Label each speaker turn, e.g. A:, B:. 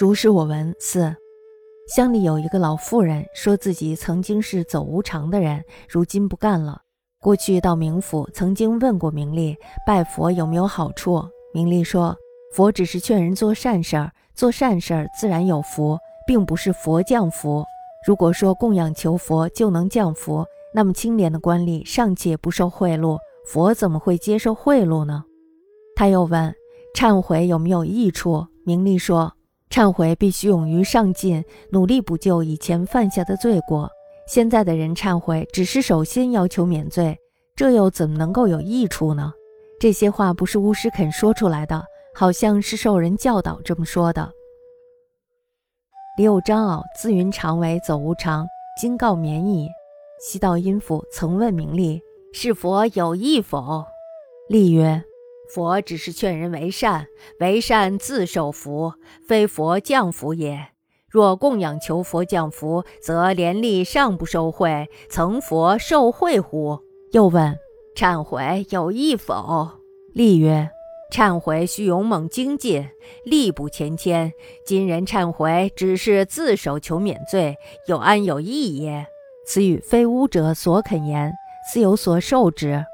A: 如是我闻。四乡里有一个老妇人，说自己曾经是走无常的人，如今不干了。过去到冥府，曾经问过明丽拜佛有没有好处。明丽说，佛只是劝人做善事儿，做善事儿自然有福，并不是佛降福。如果说供养求佛就能降福，那么清廉的官吏尚且不受贿赂，佛怎么会接受贿赂呢？他又问，忏悔有没有益处？明丽说。忏悔必须勇于上进，努力补救以前犯下的罪过。现在的人忏悔，只是首先要求免罪，这又怎么能够有益处呢？这些话不是巫师肯说出来的，好像是受人教导这么说的。李有章媪自云常为走无常，今告免矣。西道阴府曾问名利：“是佛有意否？”丽曰。佛只是劝人为善，为善自受福，非佛降福也。若供养求佛降福，则连利尚不受贿，曾佛受贿乎？又问：忏悔有益否？立曰：忏悔须勇猛精进，力不谦谦。今人忏悔，只是自首求免罪，又安有益也？此语非巫者所肯言，自有所受之。